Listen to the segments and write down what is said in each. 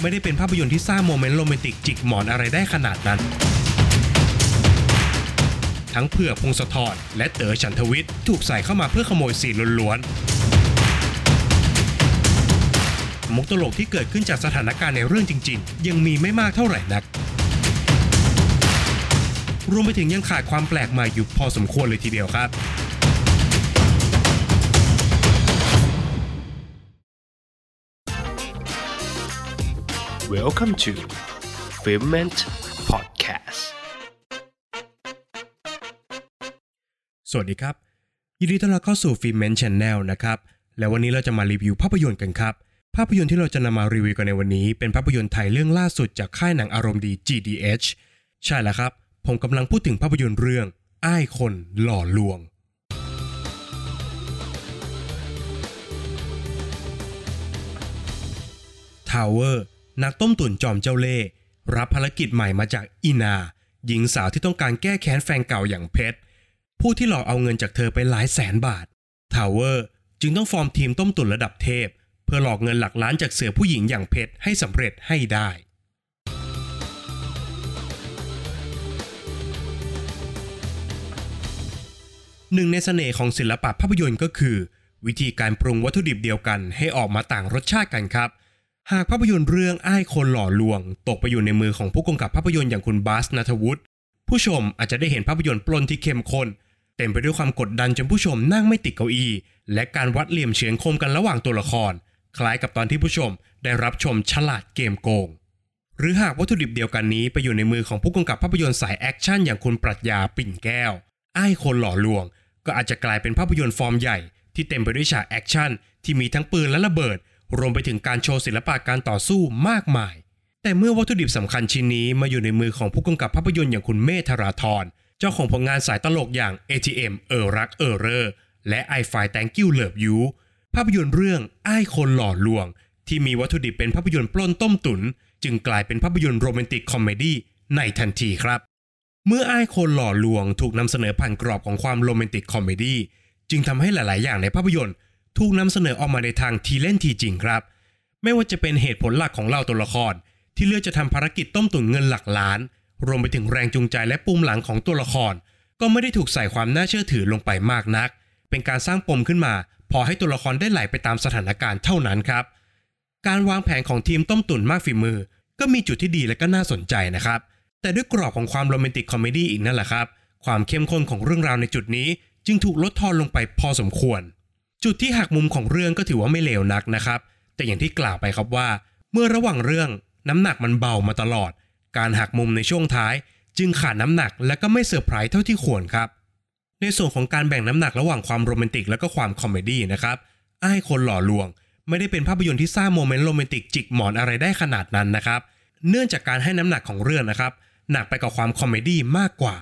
ไม่ได้เป็นภาพยนตร์ที่สร้างโมเมนต์โรแมนติกจิกหมอนอะไรได้ขนาดนั้น ทั้งเผือกพงศธรและเต๋อฉันทวิทย์ถูกใส่เข้ามาเพื่อขโมยซีนล้วนๆมุกตลกที่เกิดขึ้นจากสถานการณ์ในเรื่องจริง ๆ ยังมีไม่มากเท่าไหร่นัก รวมไปถึงยังขาดความแปลกใหม่อยู่พอสมควรเลยทีเดียวครับ Welcome to f i l m e n t Podcast สวัสดีครับ ยินดีต้อนรับเข้าสู่ฟิล์มเมนชแนลนะครับ และวันนี้เราจะมารีวิวภาพยนตร์กันครับ ภาพยนตร์ที่เราจะนำมารีวิวกันในวันนี้ เป็นภาพยนตร์ไทยเรื่องล่าสุดจากค่ายหนังอารมณ์ดี GDH ใช่แล้วครับ ผมกำลังพูดถึงภาพยนตร์เรื่อง อ้ายคนหล่อลวงทาวเวอร์ นักต้มตุ๋นจอมเจ้าเล่ห์รับภารกิจใหม่มาจากอีนา หญิงสาวที่ต้องการแก้แค้นแฟนเก่าอย่างเพชร ผู้ที่หลอกเอาเงินจากเธอไปหลายแสนบาท ทาวเวอร์จึงต้องฟอร์มทีมต้มตุ๋นระดับเทพ เพื่อหลอกเงินหลักล้านจากเสือผู้หญิงอย่างเพชรให้สำเร็จให้ได้หนึ่งในเสน่ห์ของศิลปะภาพยนตร์ก็คือ วิธีการปรุงวัตถุดิบเดียวกันให้ออกมาต่างรสชาติกันครับ หากภาพยนตร์เรื่องอ้ายคนหล่อลวง ตกไปอยู่ในมือของผู้กำกับภาพยนตร์อย่างคุณบาสนัฐวุฒิผู้ชมอาจจะได้เห็นภาพยนตร์ปล้นที่เข้มข้นเต็มไปด้วยความกดดันจนผู้ชมนั่งไม่ติดเก้าอี้และการวัดเหลี่ยมเฉือนคมกันระหว่างตัวละคร คล้ายกับตอนที่ผู้ชมได้รับชมฉลาดเกมโกง หรือหากวัตถุดิบเดียวกันนี้ไปอยู่ในมือของผู้กำกับภาพยนตร์สายแอคชั่นอย่างคุณปรัชญาปิ่นแก้วอ้ายคนหล่อลวง ก็อาจจะกลายเป็นภาพยนตร์ฟอร์มใหญ่ที่เต็มไปด้วยฉากแอคชั่นที่มีทั้งปืนและระเบิด รวมไปถึงการโชว์ศิลปะการต่อสู้มากมาย แต่เมื่อวัตถุดิบสำคัญชิ้นนี้มาอยู่ในมือของผู้กำกับภาพยนตร์อย่างคุณเมษธราธรเจ้าของผลงานสายตลกอย่าง ATM เออรักเออเร่อและ I Fine Thank You Love You ภาพยนตร์เรื่องอ้ายคนหล่อลวง ที่มีวัตถุดิบเป็นภาพยนตร์ปล้นต้มตุ๋น จึงกลายเป็นภาพยนตร์โรแมนติกคอมเมดี้ในทันทีครับ เมื่ออ้ายคนหล่อลวงถูกนำเสนอผ่านกรอบของความโรแมนติกคอมเมดี้จึงทำให้หลาย ๆ อย่างในภาพยนตร์ ถูกนำเสนอออกมาในทางทีเล่นทีจริงครับ ไม่ว่าจะเป็นเหตุผลหลักของเหล่าตัวละคร ที่เลือกจะทำภารกิจต้มตุ๋นเงินหลักล้าน รวมไปถึงแรงจูงใจและปูมหลังของตัวละคร ก็ไม่ได้ถูกใส่ความน่าเชื่อถือลงไปมากนัก เป็นการสร้างปมขึ้นมา พอให้ตัวละครได้ไหลไปตามสถานการณ์เท่านั้นครับ การวางแผนของทีมต้มตุ๋นมากฝีมือ ก็มีจุดที่ดีและก็น่าสนใจนะครับ แต่ด้วยกรอบของความโรแมนติกคอมเมดี้อีกนั่นแหละครับ ความเข้มข้นของเรื่องราวในจุดนี้ จึงถูกลดทอนลงไปพอสมควร จุดที่หักมุมของเรื่องก็ถือว่าไม่เลวนักนะครับ แต่อย่างที่กล่าวไปครับว่า เมื่อระหว่างเรื่องน้ำหนักมันเบามาตลอด การหักมุมในช่วงท้าย จึงขาดน้ำหนักและก็ไม่เซอร์ไพรส์เท่าที่ควรครับ ในส่วนของการแบ่งน้ำหนักระหว่างความโรแมนติกและก็ความคอมเมดี้นะครับอ้ายคนหล่อลวง ไม่ได้เป็นภาพยนตร์ที่สร้างโมเมนต์โรแมนติกจิกหมอนอะไรได้ขนาดนั้นนะครับ เนื่องจากการให้น้ำหนักของเรื่องนะครับหนักไปกับความคอมเมดี้มากกว่า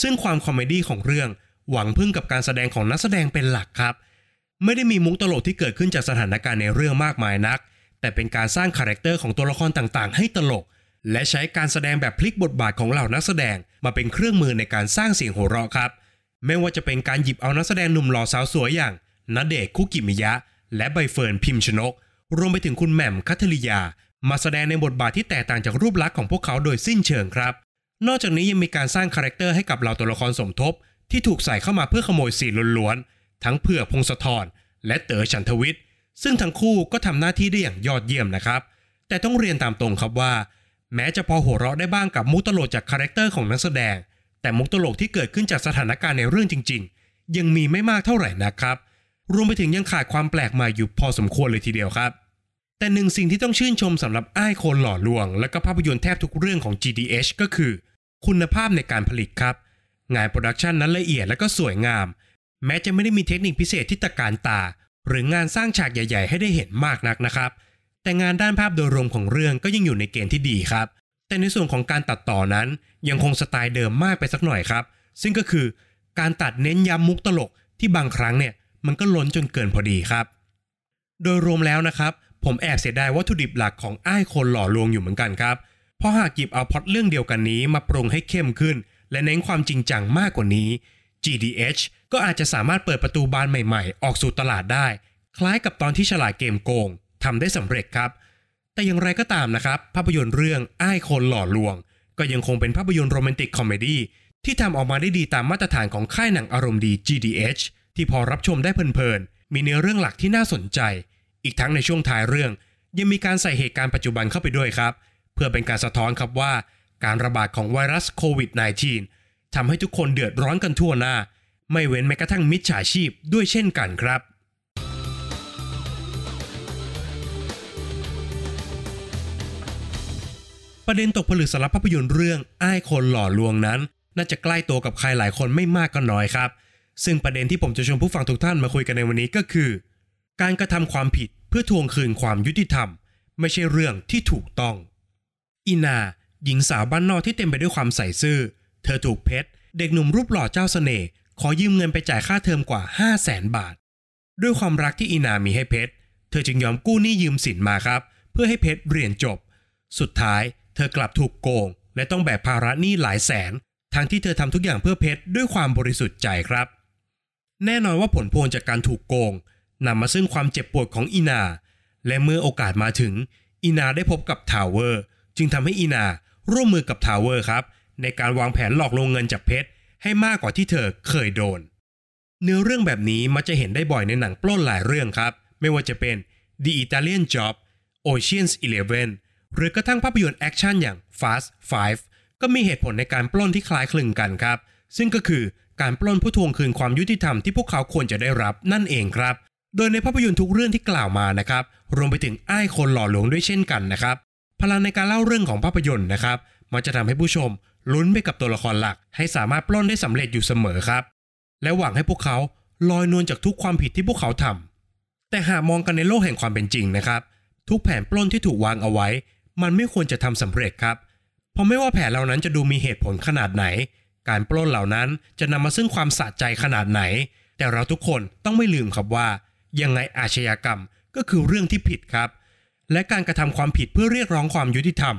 ซึ่งความคอมเมดี้ของเรื่องหวังพึ่งกับการแสดงของนักแสดงเป็นหลักครับ ไม่ได้มีมุกตลกที่เกิดขึ้นจากสถานการณ์ในเรื่องมากมายนัก แต่เป็นการสร้างคาแรคเตอร์ของตัวละครต่างๆ ให้ตลก และใช้การแสดงแบบพลิกบทบาทของเหล่านักแสดงมาเป็นเครื่องมือในการสร้างเสียงหัวเราะครับ ไม่ว่าจะเป็นการหยิบเอานักแสดงหนุ่มหล่อสาวสวยอย่างณเดชคุกิมิยะ และใบเฟิร์นพิมชนก รวมไปถึงคุณแหม่มคัทริยา มาแสดงในบทบาทที่แตกต่างจากรูปลักษณ์ของพวกเขาโดยสิ้นเชิงครับ นอกจากนี้ยังมีการสร้างคาแรคเตอร์ให้กับเหล่าตัวละครสมทบ ที่ถูกใส่เข้ามาเพื่อขโมยซีนล้วนๆ ทั้งเผือกพงศธรและเต๋อฉันทวิทย์ ซึ่งทั้งคู่ก็ทำหน้าที่ได้อย่างยอดเยี่ยมนะครับ แต่ต้องเรียนตามตรงครับว่า แม้จะพอหัวเราะได้บ้างกับมุกตลกจากคาแรคเตอร์ของนักแสดง แต่มุกตลกที่เกิดขึ้นจากสถานการณ์ในเรื่องจริง ๆ ยังมีไม่มากเท่าไหร่นะครับ รวมไปถึงยังขาดความแปลกใหม่อยู่พอสมควรเลยทีเดียวครับ แต่หนึ่งสิ่งที่ต้องชื่นชมสำหรับอ้ายคนหล่อลวง และก็ภาพยนตร์แทบทุกเรื่องของ GDH ก็คือ คุณภาพในการผลิตครับงานโปรดักชันนั้นละเอียดและก็สวยงาม แม้จะไม่ได้มีเทคนิคพิเศษที่ตระการตา หรืองานสร้างฉากใหญ่ ๆ ให้ได้เห็นมากนักนะครับ แต่งานด้านภาพโดยรวมของเรื่องก็ยังอยู่ในเกณฑ์ที่ดีครับ แต่ในส่วนของการตัดต่อนั้น ยังคงสไตล์เดิมมากไปสักหน่อยครับ ซึ่งก็คือการตัดเน้นย้ำมุกตลกที่บางครั้งเนี่ยมันก็ล้นจนเกินพอดีครับ โดยรวมแล้วนะครับ ผมแอบเสียดายวัตถุดิบหลักของอ้ายคนหล่อลวงอยู่เหมือนกันครับ เพราะหากหยิบเอาพล็อตเรื่องเดียวกันนี้มาปรุงให้เข้มขึ้น และเน้นความจริงจังมากกว่านี้ GDH ก็อาจจะสามารถเปิดประตูบานใหม่ๆ ออกสู่ตลาดได้ คล้ายกับตอนที่ฉลาดเกมโกงทำได้สำเร็จครับ แต่อย่างไรก็ตามนะครับ ภาพยนตร์เรื่องอ้ายคนหล่อลวง ก็ยังคงเป็นภาพยนตร์โรแมนติกคอมเมดี้ที่ทำออกมาได้ดีตามมาตรฐานของค่ายหนังอารมณ์ดี GDH ที่พอรับชมได้เพลินๆ มีเนื้อเรื่องหลักที่น่าสนใจ อีกทั้งในช่วงท้ายเรื่อง ยังมีการใส่เหตุการณ์ปัจจุบันเข้าไปด้วยครับ เพื่อเป็นการสะท้อนครับว่า การระบาดของไวรัสโควิด -19 ทำให้ทุกคนเดือดร้อนกันทั่วหน้า ไม่เว้นแม้กระทั่งมิจฉาชีพด้วยเช่นกันครับประเด็นตกผลึกสารบภาพยนตร์เรื่องอ้ายคนหล่อลวงนั้น น่าจะใกล้ตัวกับใครหลายคนไม่มากก็น้อยครับ ซึ่งประเด็นที่ผมจะชวนผู้ฟังทุกท่านมาคุยกันในวันนี้ก็คือ การกระทำความผิดเพื่อทวงคืนความยุติธรรม ไม่ใช่เรื่องที่ถูกต้อง อินา หญิงสาวบ้านนอกที่เต็มไปด้วยความใส่ซื่อ ธอถูกเพชรเด็กหนุ่มรูปหล่อเจ้าเสน่ห์ขอยืมเงินไปจ่ายค่าเทอมกว่า 5 0 0แสนบาท ด้วยความรักที่อินามีให้เพชรเธอจึงยอมกู้หนี้ยืมสินมาครับ เพื่อให้เพชรเรียนจบ สุดท้าย เธอกลับถูกโกง และต้องแบกภาระหนี้หลายแสนทั้งที่เธอทำทุกอย่างเพื่อเพชรด้วยความบริสุทธิ์ใจครับ แน่นอนว่าผลพวงจากการถูกโกงนำมาซึ่งความเจ็บปวดของอีนา และเมื่อโอกาสมาถึงอีนาได้พบกับทาวเวอร์ จึงทำให้อีนาร่วมมือกับทาวเวอร์ครับ ในการวางแผนหลอกลวงเงินจากเพชรให้มากกว่าที่เธอเคยโดน เนื้อเรื่องแบบนี้มักจะเห็นได้บ่อยในหนังปล้นหลายเรื่องครับ ไม่ว่าจะเป็น The Italian Job Ocean's Eleven หรือกระทั่งภาพยนตร์แอคชั่นอย่าง Fast Five ก็มีเหตุผลในการปล้นที่คล้ายคลึงกันครับ ซึ่งก็คือการปล้นเพื่อทวงคืนความยุติธรรมที่พวกเขาควรจะได้รับนั่นเองครับ โดยในภาพยนตร์ทุกเรื่องที่กล่าวมานะครับ รวมไปถึงอ้ายคนหล่อลวงด้วยเช่นกันนะครับ พลังในการเล่าเรื่องของภาพยนตร์นะครับ มันจะทำให้ผู้ชม ลุ้นไปกับตัวละครหลัก ให้สามารถปล้นได้สำเร็จอยู่เสมอครับ และหวังให้พวกเขาลอยนวลจากทุกความผิดที่พวกเขาทำแต่หากมองกันในโลกแห่งความเป็นจริงนะครับ ทุกแผนปล้นที่ถูกวางเอาไว้ มันไม่ควรจะทำสำเร็จครับ เพราะไม่ว่าแผนเหล่านั้นจะดูมีเหตุผลขนาดไหน การปล้นเหล่านั้นจะนำมาซึ่งความสะใจขนาดไหน แต่เราทุกคนต้องไม่ลืมครับว่า ยังไงอาชญากรรมก็คือเรื่องที่ผิดครับ และการกระทำความผิดเพื่อเรียกร้องความยุติธรรม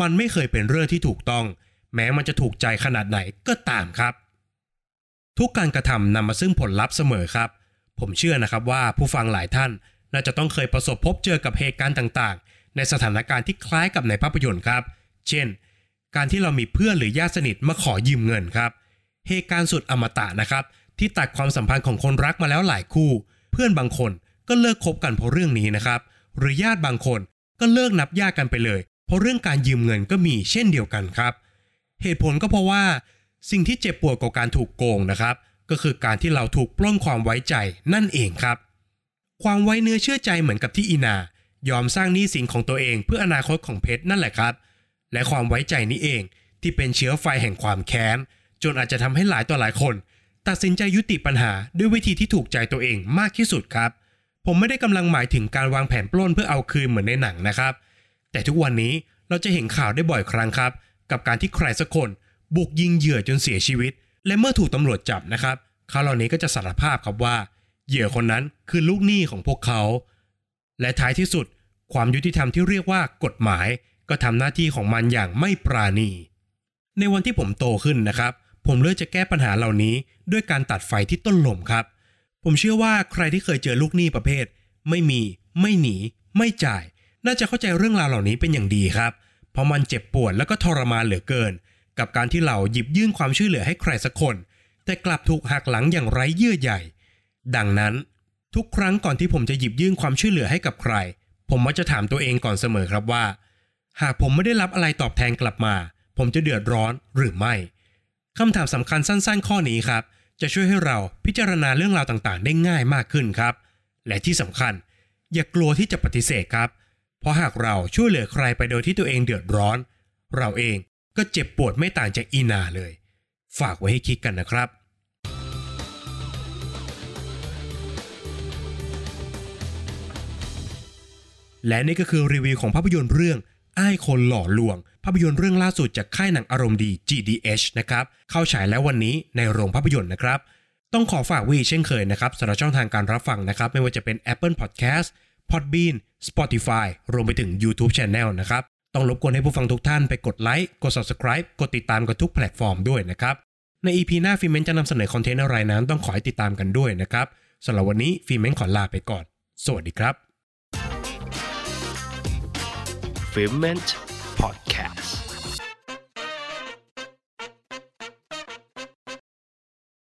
มันไม่เคยเป็นเรื่องที่ถูกต้อง แม้มันจะถูกใจขนาดไหนก็ตามครับ ทุกการกระทำนำมาซึ่งผลลัพธ์เสมอครับ ผมเชื่อนะครับว่าผู้ฟังหลายท่านน่าจะต้องเคยประสบพบเจอกับเหตุการณ์ต่างๆ ในสถานการณ์ที่คล้ายกับในภาพยนตร์ครับ เช่น การที่เรามีเพื่อนหรือญาติสนิทมาขอยืมเงินครับ เหตุการณ์สุดอมตะนะครับ ที่ตัดความสัมพันธ์ของคนรักมาแล้วหลายคู่ เพื่อนบางคนก็เลิกคบกันเพราะเรื่องนี้นะครับ หรือญาติบางคนก็เลิกนับญาติกันไปเลย เพราะเรื่องการยืมเงินก็มีเช่นเดียวกันครับ เหตุผลก็เพราะว่า สิ่งที่เจ็บปวดกว่าการถูกโกงนะครับ ก็คือการที่เราถูกปล้นความไว้ใจนั่นเองครับ ความไว้เนื้อเชื่อใจเหมือนกับที่อีนา ยอมสร้างหนี้สินของตัวเองเพื่ออนาคตของเพชรนั่นแหละครับ และความไว้ใจนี้เองที่เป็นเชื้อไฟแห่งความแค้น จนอาจจะทำให้หลายต่อหลายคน ตัดสินใจยุติปัญหาด้วยวิธีที่ถูกใจตัวเองมากที่สุดครับ ผมไม่ได้กำลังหมายถึงการวางแผนปล้นเพื่อเอาคืนเหมือนในหนังนะครับ แต่ทุกวันนี้เราจะเห็นข่าวได้บ่อยครั้งครับ กับการที่ใครสักคนบุกยิงเหยื่อจนเสียชีวิต และเมื่อถูกตำรวจจับนะครับเขาเหล่านี้ก็จะสารภาพครับว่า เหยื่อคนนั้นคือลูกหนี้ของพวกเขา และท้ายที่สุด ความยุติธรรมที่เรียกว่ากฎหมาย ก็ทำหน้าที่ของมันอย่างไม่ปราณี ในวันที่ผมโตขึ้นนะครับ ผมเลือกจะแก้ปัญหาเหล่านี้ ด้วยการตัดไฟที่ต้นลมครับ ผมเชื่อว่าใครที่เคยเจอลูกหนี้ประเภท ไม่มี ไม่หนี ไม่จ่าย น่าจะเข้าใจเรื่องราวเหล่านี้เป็นอย่างดีครับ เพราะมันเจ็บปวดแล้วก็ทรมานเหลือเกิน กับการที่เราหยิบยื่นความช่วยเหลือให้ใครสักคน แต่กลับถูกหักหลังอย่างไร้เยื่อใยดังนั้นทุกครั้งก่อนที่ผมจะหยิบยื่นความช่วยเหลือให้กับใคร ผมมักจะถามตัวเองก่อนเสมอครับว่า หากผมไม่ได้รับอะไรตอบแทนกลับมา ผมจะเดือดร้อนหรือไม่คำถามสำคัญสั้น ๆ ข้อนี้ครับ จะช่วยให้เราพิจารณาเรื่องราวต่างๆ ได้ง่ายมากขึ้นครับ และที่สำคัญ อย่ากลัวที่จะปฏิเสธครับ เพราะหากเราช่วยเหลือใครไปโดยที่ตัวเองเดือดร้อน เราเองก็เจ็บปวดไม่ต่างจากอีนาเลย ฝากไว้ให้คิดกันนะครับและนี่ก็คือรีวิวของภาพยนตร์เรื่องอ้ายคนหล่อลวง ภาพยนตร์เรื่องล่าสุดจากค่ายหนังอารมณ์ดี GDH นะครับเข้าฉายแล้ววันนี้ในโรงภาพยนตร์นะครับ ต้องขอฝากไว้เช่นเคยนะครับสำหรับช่องทางการรับฟังนะครับ ไม่ว่าจะเป็น Apple Podcast Podbean Spotify รวมไปถึง YouTube Channel นะครับ ต้องรบกวนให้ผู้ฟังทุกท่านไปกดไลค์ กด Subscribe กดติดตามกันทุกแพลตฟอร์มด้วยนะครับ ใน EP หน้าฟิเมนจะนำเสนอคอนเทนต์อะไรนั้นต้องขอให้ติดตามกันด้วยนะครับสำหรับวันนี้ฟิเมนขอลาไปก่อน สวัสดีครับ f i m e n t